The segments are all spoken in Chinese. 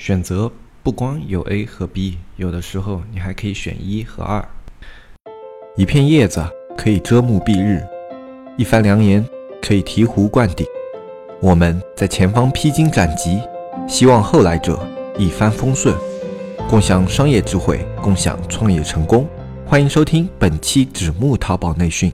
选择不光有 A 和 B，有的时候你还可以选一和二。一片叶子可以遮目蔽日，一番良言可以醍醐灌顶。我们在前方披荆斩棘，希望后来者一帆风顺，共享商业智慧，共享创业成功。欢迎收听本期纸木淘宝内训。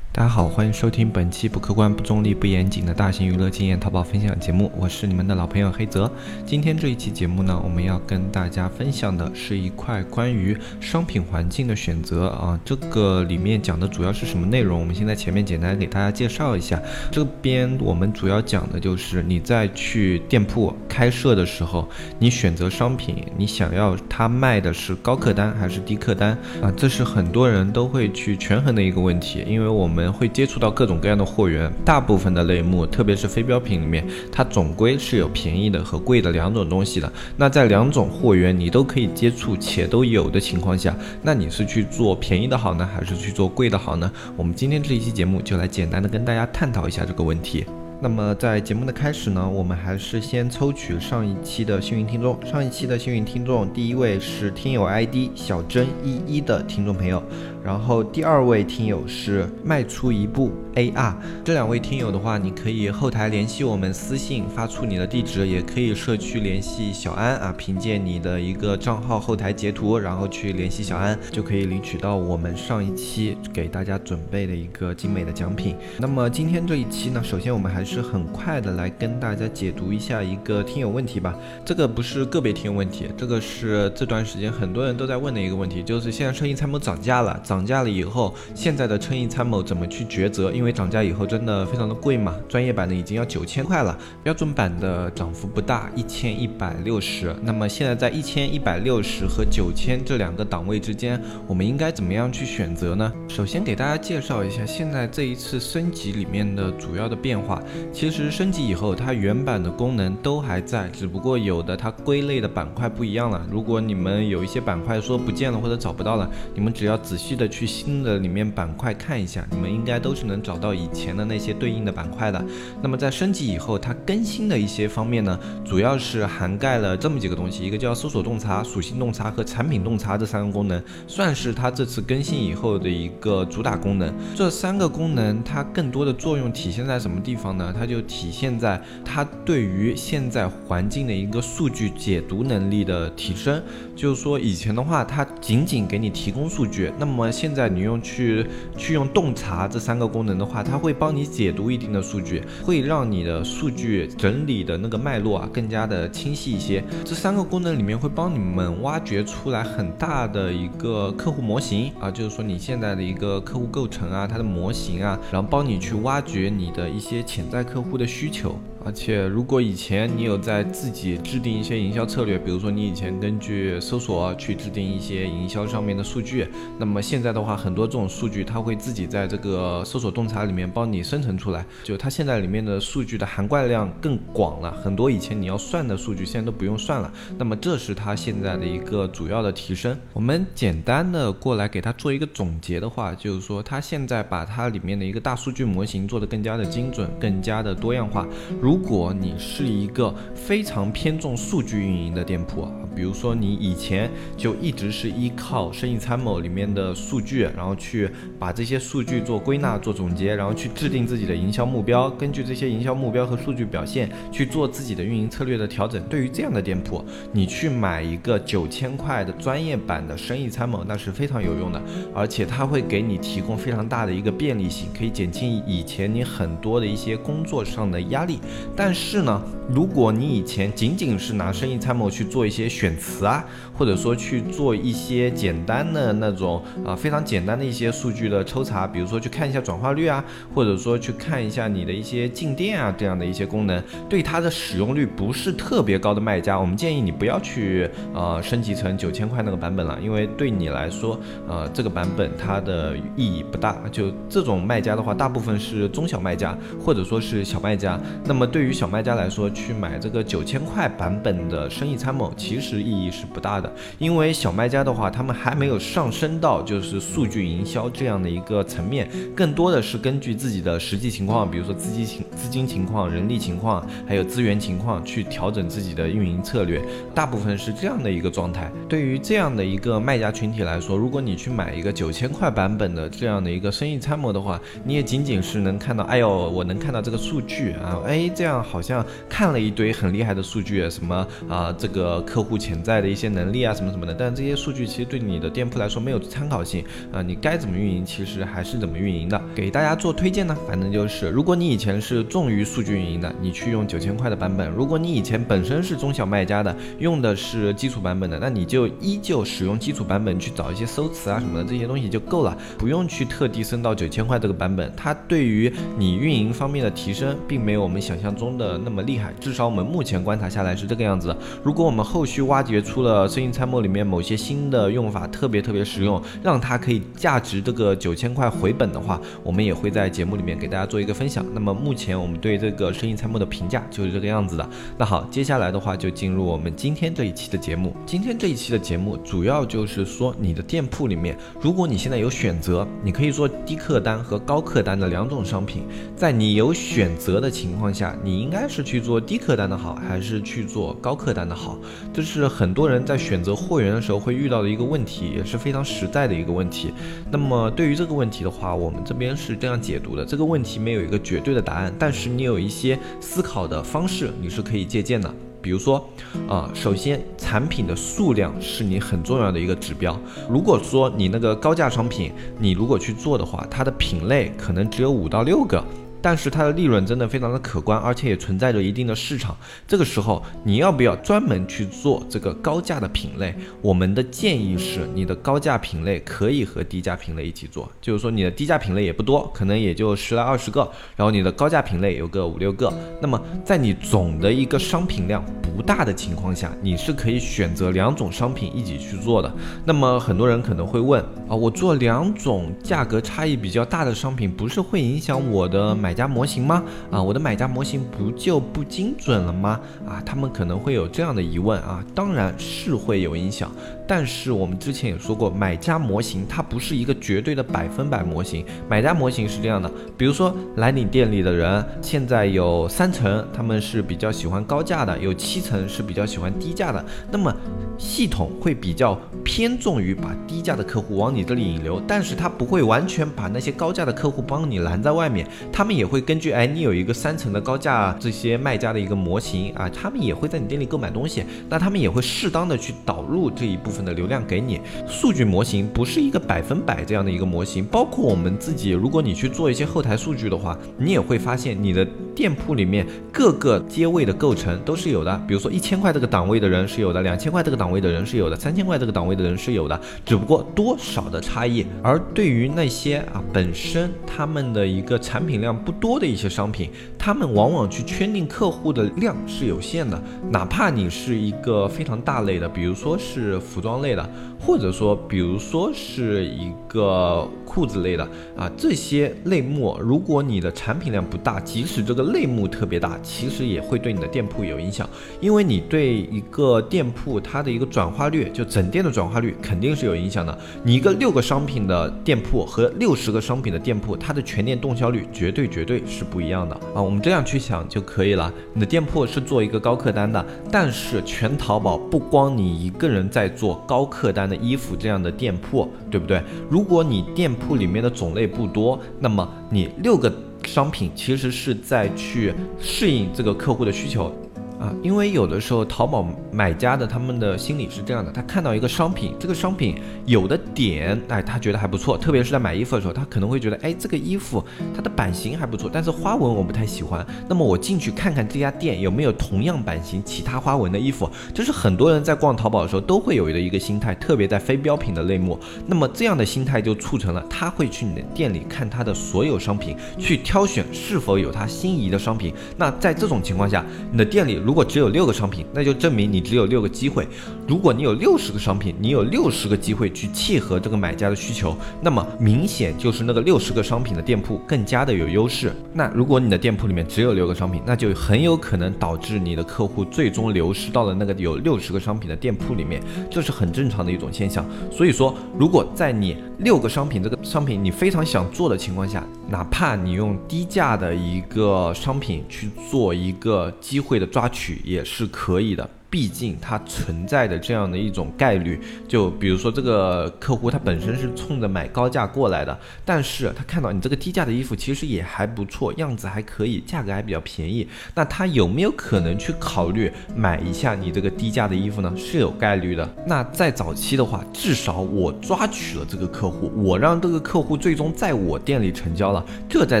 大家好，欢迎收听本期不客观、不中立、不严谨的大型娱乐经验淘宝分享节目，我是你们的老朋友黑泽。今天这一期节目呢，我们要跟大家分享的是一块关于商品环境的选择啊，这个里面讲的主要是什么内容？我们先在前面简单给大家介绍一下。这边我们主要讲的就是你在去店铺开设的时候，你选择商品，你想要它卖的是高客单还是低客单啊？这是很多人都会去权衡的一个问题，因为我们。会接触到各种各样的货源，大部分的类目，特别是非标品里面，它总归是有便宜的和贵的两种东西的。那在两种货源你都可以接触且都有的情况下，那你是去做便宜的好呢，还是去做贵的好呢？我们今天这一期节目就来简单的跟大家探讨一下这个问题。那么在节目的开始呢，我们还是先抽取上一期的幸运听众。上一期的幸运听众，第一位是听友 ID 小珍一一的听众朋友。然后第二位听友是迈出一步 AR，这两位听友的话，你可以后台联系我们私信发出你的地址，也可以社区联系小安啊，凭借你的一个账号后台截图，然后去联系小安，就可以领取到我们上一期给大家准备的一个精美的奖品。那么今天这一期呢，首先我们还是很快的来跟大家解读一下一个听友问题吧。这个不是个别听友问题，这个是这段时间很多人都在问的一个问题，就是现在生意参谋涨价了，涨。涨价了以后，现在的春意参谋怎么去抉择？因为涨价以后真的非常的贵嘛。专业版的已经要九千块了，标准版的涨幅不大，一千一百六十。那么现在在一千一百六十和九千这两个档位之间，我们应该怎么样去选择呢？首先给大家介绍一下，现在这一次升级里面的主要的变化。其实升级以后，它原版的功能都还在，只不过有的它归类的板块不一样了。如果你们有一些板块说不见了或者找不到了，你们只要仔细的。去新的里面板块看一下，你们应该都是能找到以前的那些对应的板块的。那么在升级以后，它更新的一些方面呢，主要是涵盖了这么几个东西，一个叫搜索洞察、属性洞察和产品洞察这三个功能，算是它这次更新以后的一个主打功能。这三个功能它更多的作用体现在什么地方呢？它就体现在它对于现在环境的一个数据解读能力的提升。就是说以前的话，它仅仅给你提供数据，那么现在你用去去用洞察这三个功能的话，它会帮你解读一定的数据，会让你的数据整理的那个脉络啊更加的清晰一些。这三个功能里面会帮你们挖掘出来很大的一个客户模型啊，就是说你现在的一个客户构成啊，它的模型啊，然后帮你去挖掘你的一些潜在客户的需求。而且，如果以前你有在自己制定一些营销策略，比如说你以前根据搜索去制定一些营销上面的数据，那么现在的话，很多这种数据它会自己在这个搜索洞察里面帮你生成出来，就它现在里面的数据的涵盖量更广了，很多以前你要算的数据现在都不用算了。那么这是它现在的一个主要的提升。我们简单的过来给它做一个总结的话，就是说它现在把它里面的一个大数据模型做得更加的精准，更加的多样化。如如果你是一个非常偏重数据运营的店铺啊，比如说你以前就一直是依靠生意参谋里面的数据，然后去把这些数据做归纳、做总结，然后去制定自己的营销目标，根据这些营销目标和数据表现去做自己的运营策略的调整。对于这样的店铺，你去买一个九千块的专业版的生意参谋，那是非常有用的，而且它会给你提供非常大的一个便利性，可以减轻以前你很多的一些工作上的压力。但是呢，如果你以前仅仅是拿生意参谋去做一些选词啊，或者说去做一些简单的那种啊非常简单的一些数据的抽查，比如说去看一下转化率啊，或者说去看一下你的一些进店啊这样的一些功能，对它的使用率不是特别高的卖家，我们建议你不要去呃升级成九千块那个版本了，因为对你来说，呃这个版本它的意义不大。就这种卖家的话，大部分是中小卖家或者说是小卖家，那么对。对于小卖家来说，去买这个九千块版本的生意参谋，其实意义是不大的，因为小卖家的话，他们还没有上升到就是数据营销这样的一个层面，更多的是根据自己的实际情况，比如说资金情、资金情况、人力情况，还有资源情况去调整自己的运营策略，大部分是这样的一个状态。对于这样的一个卖家群体来说，如果你去买一个九千块版本的这样的一个生意参谋的话，你也仅仅是能看到，哎呦，我能看到这个数据啊，哎，这样好像看了一堆很厉害的数据，什么啊，这个客户潜在的一些能力啊，什么什么的，但这些数据其实对你的店铺来说没有参考性啊，你该怎么运营，其实还是怎么运营的。给大家做推荐呢，反正就是，如果你以前是重于数据运营的，你去用九千块的版本；如果你以前本身是中小卖家的，用的是基础版本的，那你就依旧使用基础版本去找一些搜词啊什么的这些东西就够了，不用去特地升到九千块这个版本，它对于你运营方面的提升，并没有我们想象中的那么厉害。至少我们目前观察下来是这个样子。如果我们后续挖掘出了生意参谋里面某些新的用法，特别特别实用，让它可以价值这个九千块回本的话，我们也会在节目里面给大家做一个分享。那么目前我们对这个生意参谋的评价就是这个样子的。那好，接下来的话就进入我们今天这一期的节目。今天这一期的节目主要就是说，你的店铺里面，如果你现在有选择，你可以做低客单和高客单的两种商品。在你有选择的情况下，你应该是去做低客单的好，还是去做高客单的好？这是很多人在选选择货源的时候会遇到的一个问题，也是非常实在的一个问题。那么对于这个问题的话，我们这边是这样解读的：这个问题没有一个绝对的答案，但是你有一些思考的方式，你是可以借鉴的。比如说，啊，首先产品的数量是你很重要的一个指标。如果说你那个高价商品，你如果去做的话，它的品类可能只有五到六个。但是它的利润真的非常的可观，而且也存在着一定的市场。这个时候，你要不要专门去做这个高价的品类？我们的建议是，你的高价品类可以和低价品类一起做，就是说你的低价品类也不多，可能也就十来二十个，然后你的高价品类有个五六个。那么在你总的一个商品量不大的情况下，你是可以选择两种商品一起去做的。那么很多人可能会问啊，我做两种价格差异比较大的商品，不是会影响我的买？家模型吗？啊，我的买家模型不就不精准了吗？啊，他们可能会有这样的疑问啊，当然是会有影响。但是我们之前也说过，买家模型它不是一个绝对的百分百模型。买家模型是这样的，比如说来你店里的人，现在有三层他们是比较喜欢高价的，有七层是比较喜欢低价的。那么系统会比较偏重于把低价的客户往你这里引流，但是它不会完全把那些高价的客户帮你拦在外面。他们也会根据哎，你有一个三层的高价这些卖家的一个模型啊，他们也会在你店里购买东西，那他们也会适当的去导入这一部分。的流量给你，数据模型不是一个百分百这样的一个模型，包括我们自己，如果你去做一些后台数据的话，你也会发现你的店铺里面各个阶位的构成都是有的。比如说一千块这个档位的人是有的，两千块这个档位的人是有的，三千块这个档位的人是有的，只不过多少的差异。而对于那些啊本身他们的一个产品量不多的一些商品，他们往往去圈定客户的量是有限的，哪怕你是一个非常大类的，比如说是服装。类的，或者说，比如说是一个裤子类的啊，这些类目，如果你的产品量不大，即使这个类目特别大，其实也会对你的店铺有影响，因为你对一个店铺它的一个转化率，就整店的转化率肯定是有影响的。你一个六个商品的店铺和六十个商品的店铺，它的全店动销率绝对绝对是不一样的啊。我们这样去想就可以了。你的店铺是做一个高客单的，但是全淘宝不光你一个人在做。高客单的衣服这样的店铺，对不对？如果你店铺里面的种类不多，那么你六个商品其实是在去适应这个客户的需求。啊，因为有的时候淘宝买家的他们的心理是这样的，他看到一个商品，这个商品有的点，哎，他觉得还不错，特别是在买衣服的时候，他可能会觉得，哎，这个衣服它的版型还不错，但是花纹我不太喜欢，那么我进去看看这家店有没有同样版型、其他花纹的衣服，这是很多人在逛淘宝的时候都会有的一个心态，特别在非标品的类目，那么这样的心态就促成了他会去你的店里看他的所有商品，去挑选是否有他心仪的商品。那在这种情况下，你的店里。如果只有六个商品，那就证明你只有六个机会。如果你有六十个商品，你有六十个机会去契合这个买家的需求，那么明显就是那个六十个商品的店铺更加的有优势。那如果你的店铺里面只有六个商品，那就很有可能导致你的客户最终流失到了那个有六十个商品的店铺里面，这是很正常的一种现象。所以说，如果在你六个商品这个商品你非常想做的情况下，哪怕你用低价的一个商品去做一个机会的抓取，也是可以的。毕竟它存在的这样的一种概率，就比如说这个客户他本身是冲着买高价过来的，但是他看到你这个低价的衣服其实也还不错，样子还可以，价格还比较便宜，那他有没有可能去考虑买一下你这个低价的衣服呢？是有概率的。那在早期的话，至少我抓取了这个客户，我让这个客户最终在我店里成交了，这在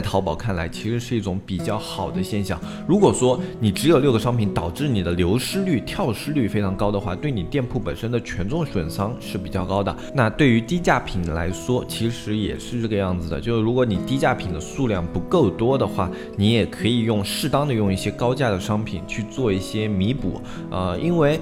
淘宝看来其实是一种比较好的现象。如果说你只有六个商品，导致你的流失率。耗失率非常高的话，对你店铺本身的权重损伤是比较高的。那对于低价品来说，其实也是这个样子的。就是如果你低价品的数量不够多的话，你也可以用适当的用一些高价的商品去做一些弥补。呃，因为。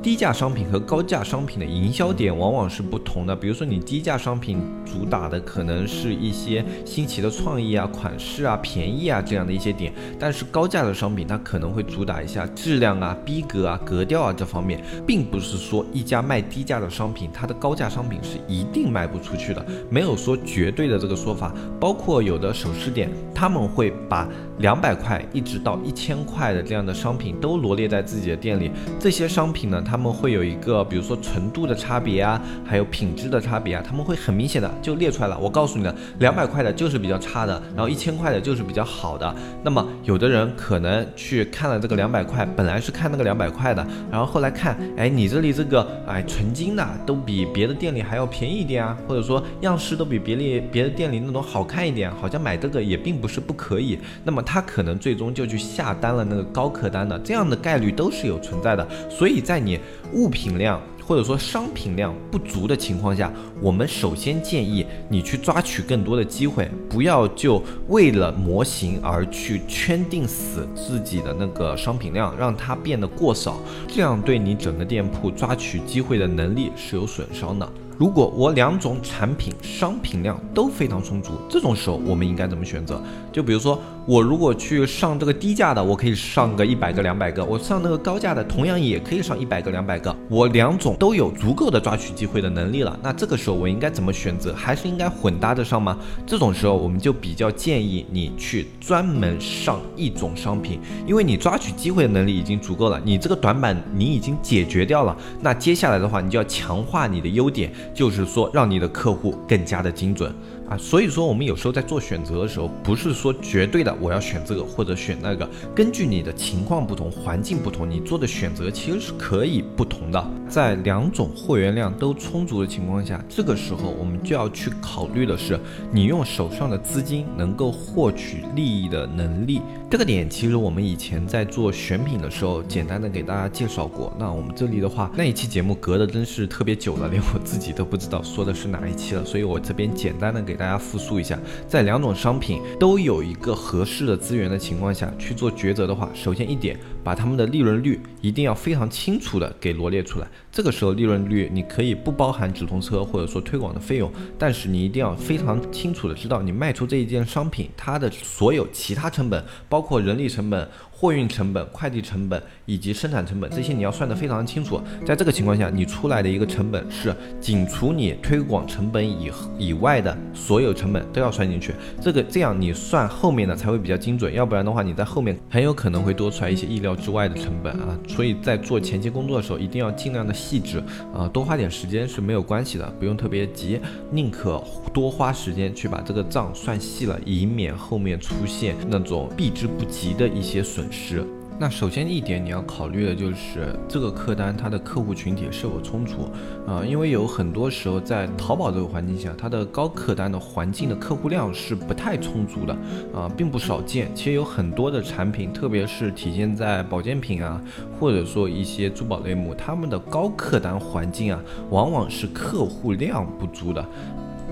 低价商品和高价商品的营销点往往是不同的。比如说，你低价商品主打的可能是一些新奇的创意啊、款式啊、便宜啊这样的一些点，但是高价的商品它可能会主打一下质量啊、逼格啊、格调啊这方面，并不是说一家卖低价的商品，它的高价商品是一定卖不出去的，没有说绝对的这个说法。包括有的首饰店，他们会把两百块一直到一千块的这样的商品都罗列在自己的店里，这些商品呢。他们会有一个，比如说纯度的差别啊，还有品质的差别啊，他们会很明显的就列出来了。我告诉你的，两百块的就是比较差的，然后一千块的就是比较好的。那么有的人可能去看了这个两百块，本来是看那个两百块的，然后后来看，哎，你这里这个哎纯金的都比别的店里还要便宜一点啊，或者说样式都比别里别的店里那种好看一点，好像买这个也并不是不可以。那么他可能最终就去下单了那个高客单的，这样的概率都是有存在的。所以在你物品量或者说商品量不足的情况下，我们首先建议你去抓取更多的机会，不要就为了模型而去圈定死自己的那个商品量，让它变得过少，这样对你整个店铺抓取机会的能力是有损伤的。如果我两种产品商品量都非常充足，这种时候我们应该怎么选择？就比如说，我如果去上这个低价的，我可以上个一百个、两百个；我上那个高价的，同样也可以上一百个、两百个。我两种都有足够的抓取机会的能力了，那这个时候我应该怎么选择？还是应该混搭着上吗？这种时候我们就比较建议你去专门上一种商品，因为你抓取机会的能力已经足够了，你这个短板你已经解决掉了。那接下来的话，你就要强化你的优点。就是说，让你的客户更加的精准。啊，所以说我们有时候在做选择的时候，不是说绝对的我要选这个或者选那个，根据你的情况不同、环境不同，你做的选择其实是可以不同的。在两种货源量都充足的情况下，这个时候我们就要去考虑的是，你用手上的资金能够获取利益的能力。这个点其实我们以前在做选品的时候，简单的给大家介绍过。那我们这里的话，那一期节目隔的真是特别久了，连我自己都不知道说的是哪一期了，所以我这边简单的给。大家复述一下，在两种商品都有一个合适的资源的情况下去做抉择的话，首先一点，把他们的利润率一定要非常清楚的给罗列出来。这个时候利润率你可以不包含直通车或者说推广的费用，但是你一定要非常清楚的知道你卖出这一件商品它的所有其他成本，包括人力成本。货运成本、快递成本以及生产成本，这些你要算得非常清楚。在这个情况下，你出来的一个成本是仅除你推广成本以以外的所有成本都要算进去。这个这样你算后面的才会比较精准，要不然的话你在后面很有可能会多出来一些意料之外的成本啊。所以在做前期工作的时候，一定要尽量的细致啊，多花点时间是没有关系的，不用特别急，宁可多花时间去把这个账算细了，以免后面出现那种避之不及的一些损。失，那首先一点你要考虑的就是这个客单它的客户群体是否充足啊，因为有很多时候在淘宝这个环境下，它的高客单的环境的客户量是不太充足的啊，并不少见。其实有很多的产品，特别是体现在保健品啊，或者说一些珠宝类目，他们的高客单环境啊，往往是客户量不足的。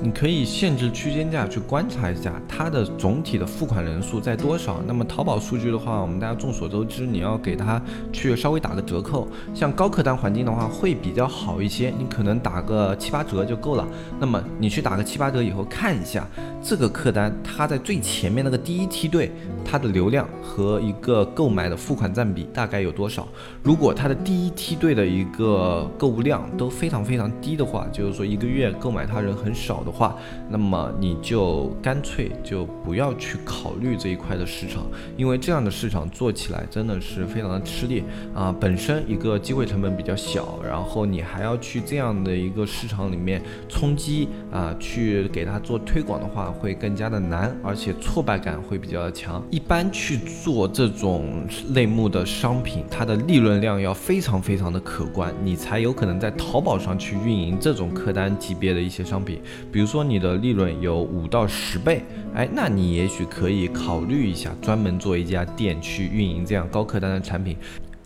你可以限制区间价去观察一下它的总体的付款人数在多少。那么淘宝数据的话，我们大家众所周知，你要给它去稍微打个折扣。像高客单环境的话，会比较好一些，你可能打个七八折就够了。那么你去打个七八折以后，看一下这个客单它在最前面那个第一梯队，它的流量和一个购买的付款占比大概有多少？如果它的第一梯队的一个购物量都非常非常低的话，就是说一个月购买它人很少。的话，那么你就干脆就不要去考虑这一块的市场，因为这样的市场做起来真的是非常的吃力啊。本身一个机会成本比较小，然后你还要去这样的一个市场里面冲击啊，去给它做推广的话，会更加的难，而且挫败感会比较强。一般去做这种类目的商品，它的利润量要非常非常的可观，你才有可能在淘宝上去运营这种客单级别的一些商品。比如说你的利润有五到十倍，哎，那你也许可以考虑一下，专门做一家店去运营这样高客单的产品，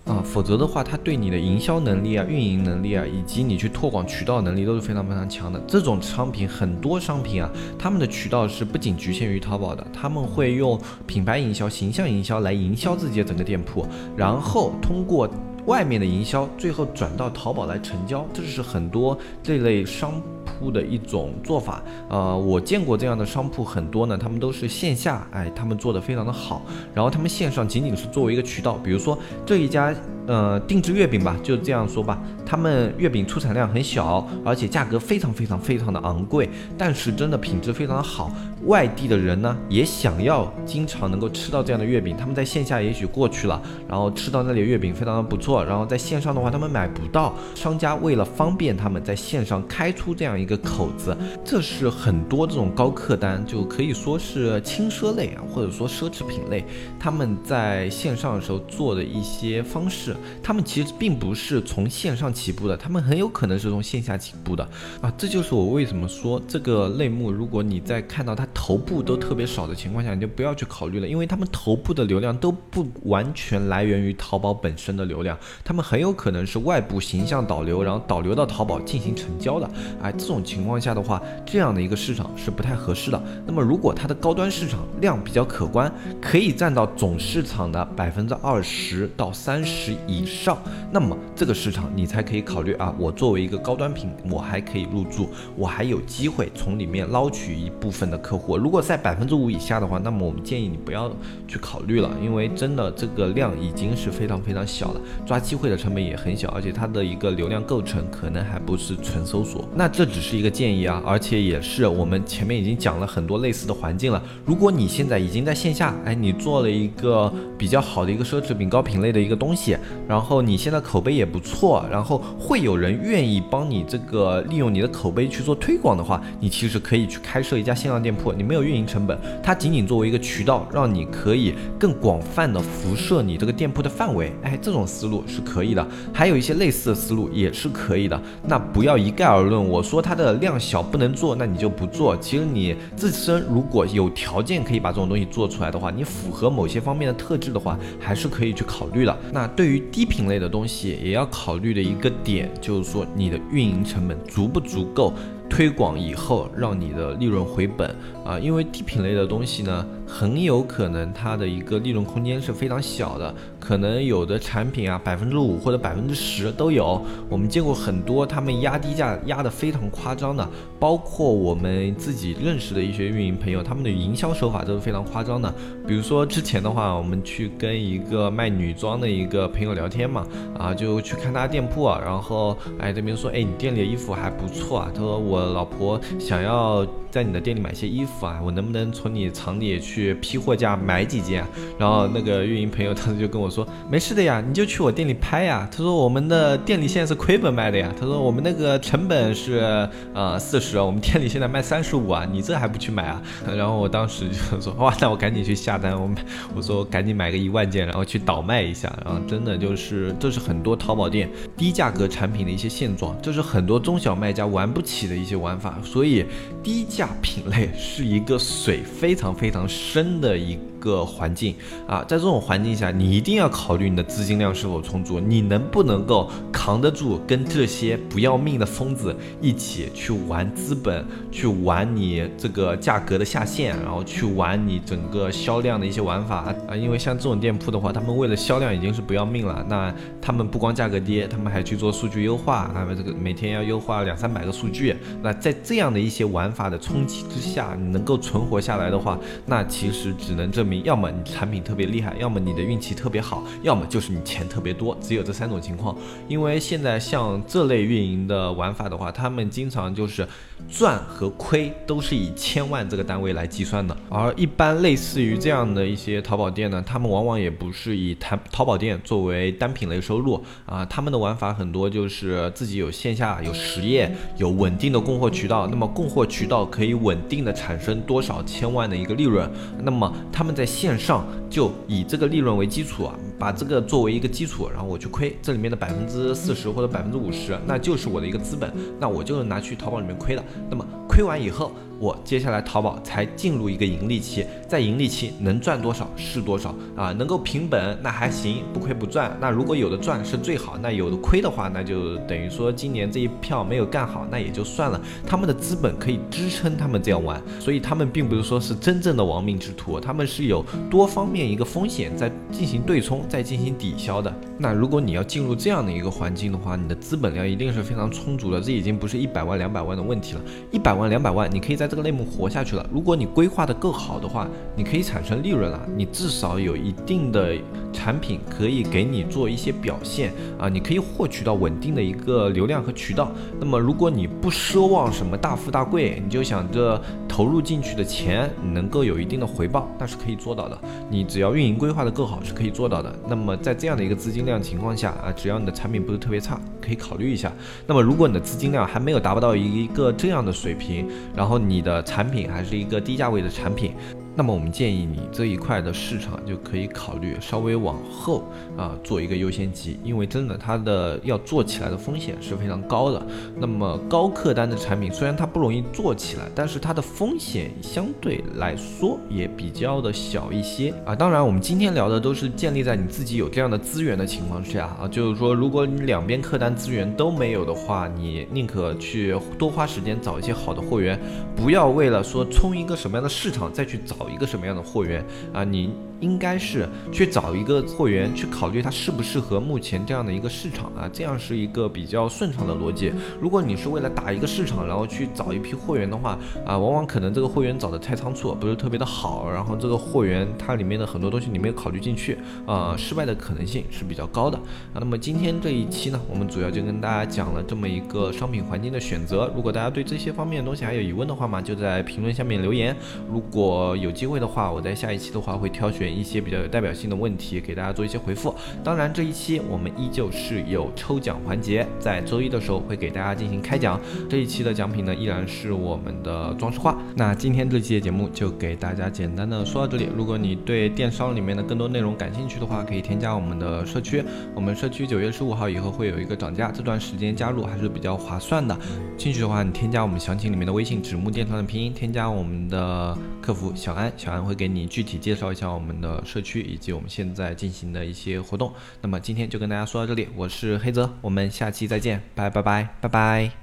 啊，否则的话，它对你的营销能力啊、运营能力啊，以及你去拓广渠道能力都是非常非常强的。这种商品很多商品啊，他们的渠道是不仅局限于淘宝的，他们会用品牌营销、形象营销来营销自己的整个店铺，然后通过外面的营销，最后转到淘宝来成交。这是很多这类商。铺的一种做法，呃，我见过这样的商铺很多呢，他们都是线下，哎，他们做的非常的好，然后他们线上仅仅是作为一个渠道，比如说这一家。呃，定制月饼吧，就这样说吧。他们月饼出产量很小，而且价格非常非常非常的昂贵，但是真的品质非常的好。外地的人呢，也想要经常能够吃到这样的月饼。他们在线下也许过去了，然后吃到那里月饼非常的不错，然后在线上的话他们买不到。商家为了方便他们在线上开出这样一个口子，这是很多这种高客单就可以说是轻奢类啊，或者说奢侈品类，他们在线上的时候做的一些方式。他们其实并不是从线上起步的，他们很有可能是从线下起步的啊！这就是我为什么说这个类目，如果你在看到它头部都特别少的情况下，你就不要去考虑了，因为他们头部的流量都不完全来源于淘宝本身的流量，他们很有可能是外部形象导流，然后导流到淘宝进行成交的。哎，这种情况下的话，这样的一个市场是不太合适的。那么如果它的高端市场量比较可观，可以占到总市场的百分之二十到三十。以上，那么这个市场你才可以考虑啊。我作为一个高端品，我还可以入驻，我还有机会从里面捞取一部分的客户。如果在百分之五以下的话，那么我们建议你不要去考虑了，因为真的这个量已经是非常非常小了，抓机会的成本也很小，而且它的一个流量构成可能还不是纯搜索。那这只是是一个建议啊，而且也是我们前面已经讲了很多类似的环境了。如果你现在已经在线下，哎，你做了一个比较好的一个奢侈品高品类的一个东西。然后你现在口碑也不错，然后会有人愿意帮你这个利用你的口碑去做推广的话，你其实可以去开设一家线上店铺，你没有运营成本，它仅仅作为一个渠道，让你可以更广泛的辐射你这个店铺的范围，哎，这种思路是可以的，还有一些类似的思路也是可以的，那不要一概而论，我说它它的量小不能做，那你就不做，其实你自身如果有条件可以把这种东西做出来的话，你符合某些方面的特质的话，还是可以去考虑的。那对于低品类的东西也要考虑的一个点，就是说你的运营成本足不足够。推广以后让你的利润回本啊，因为低品类的东西呢，很有可能它的一个利润空间是非常小的，可能有的产品啊百分之五或者百分之十都有。我们见过很多他们压低价压得非常夸张的，包括我们自己认识的一些运营朋友，他们的营销手法都是非常夸张的。比如说之前的话，我们去跟一个卖女装的一个朋友聊天嘛，啊就去看他店铺啊，然后哎这边说哎你店里的衣服还不错啊，他说我。老婆想要。在你的店里买些衣服啊，我能不能从你厂里去批货价买几件？然后那个运营朋友当时就跟我说，没事的呀，你就去我店里拍呀。他说我们的店里现在是亏本卖的呀。他说我们那个成本是呃四十，我们店里现在卖三十五啊，你这还不去买啊？然后我当时就说哇，那我赶紧去下单，我买，我说赶紧买个一万件，然后去倒卖一下。然后真的就是这是很多淘宝店低价格产品的一些现状，这是很多中小卖家玩不起的一些玩法，所以低价。下品类是一个水非常非常深的一个环境。啊，在这种环境下，你一定要考虑你的资金量是否充足，你能不能够扛得住跟这些不要命的疯子一起去玩资本，去玩你这个价格的下限，然后去玩你整个销量的一些玩法。啊，因为像这种店铺的话，他们为了销量已经是不要命了，那他们不光价格低，他们还去做数据优化啊，这个每天要优化两三百个数据，那在这样的一些玩法的冲击之下，你能够存活下来的话，那其实只能证明，要么你产品特别厉害，要么你的运气特别好，要么就是你钱特别多，只有这三种情况。因为现在像这类运营的玩法的话，他们经常就是赚和亏都是以千万这个单位来计算的，而一般类似于这样的一些淘宝店呢，他们往往也不是以淘淘宝店作为单品类收入啊，他们的玩法很多就是自己有线下有实业，有稳定的供货渠道，那么供货渠道可以稳定的产生多少千万的一个利润，那么他们在线上就以这个利润为基础啊，把这个作为一个基础，然后我去亏这里面的百分之四十或者百分之五十，那就是我的一个资本，那我就拿去淘宝里面亏了，那么亏完以后。我接下来淘宝才进入一个盈利期，在盈利期能赚多少是多少啊，能够平本那还行，不亏不赚。那如果有的赚是最好，那有的亏的话，那就等于说今年这一票没有干好，那也就算了。他们的资本可以支撑他们这样玩，所以他们并不是说是真正的亡命之徒，他们是有多方面一个风险在进行对冲，在进行抵消的。那如果你要进入这样的一个环境的话，你的资本量一定是非常充足的，这已经不是一百万两百万的问题了，一百万两百万你可以在。这个类目活下去了。如果你规划的够好的话，你可以产生利润了。你至少有一定的产品可以给你做一些表现啊，你可以获取到稳定的一个流量和渠道。那么，如果你不奢望什么大富大贵，你就想着投入进去的钱能够有一定的回报，那是可以做到的。你只要运营规划的够好，是可以做到的。那么，在这样的一个资金量情况下啊，只要你的产品不是特别差，可以考虑一下。那么，如果你的资金量还没有达不到一个这样的水平，然后你。的产品还是一个低价位的产品。那么我们建议你这一块的市场就可以考虑稍微往后啊做一个优先级，因为真的它的要做起来的风险是非常高的。那么高客单的产品虽然它不容易做起来，但是它的风险相对来说也比较的小一些啊。当然，我们今天聊的都是建立在你自己有这样的资源的情况下啊，就是说如果你两边客单资源都没有的话，你宁可去多花时间找一些好的货源，不要为了说冲一个什么样的市场再去找。找一个什么样的货源啊？您。应该是去找一个货源，去考虑它适不适合目前这样的一个市场啊，这样是一个比较顺畅的逻辑。如果你是为了打一个市场，然后去找一批货源的话啊，往往可能这个货源找的太仓促，不是特别的好，然后这个货源它里面的很多东西你没有考虑进去啊，失败的可能性是比较高的啊。那么今天这一期呢，我们主要就跟大家讲了这么一个商品环境的选择。如果大家对这些方面的东西还有疑问的话嘛，就在评论下面留言。如果有机会的话，我在下一期的话会挑选。一些比较有代表性的问题，给大家做一些回复。当然，这一期我们依旧是有抽奖环节，在周一的时候会给大家进行开奖。这一期的奖品呢，依然是我们的装饰画。那今天这期的节目就给大家简单的说到这里。如果你对电商里面的更多内容感兴趣的话，可以添加我们的社区。我们社区九月十五号以后会有一个涨价，这段时间加入还是比较划算的。兴趣的话，你添加我们详情里面的微信“纸木电商”的拼音，添加我们的客服小安，小安会给你具体介绍一下我们的社区以及我们现在进行的一些活动，那么今天就跟大家说到这里，我是黑泽，我们下期再见，拜拜拜拜拜。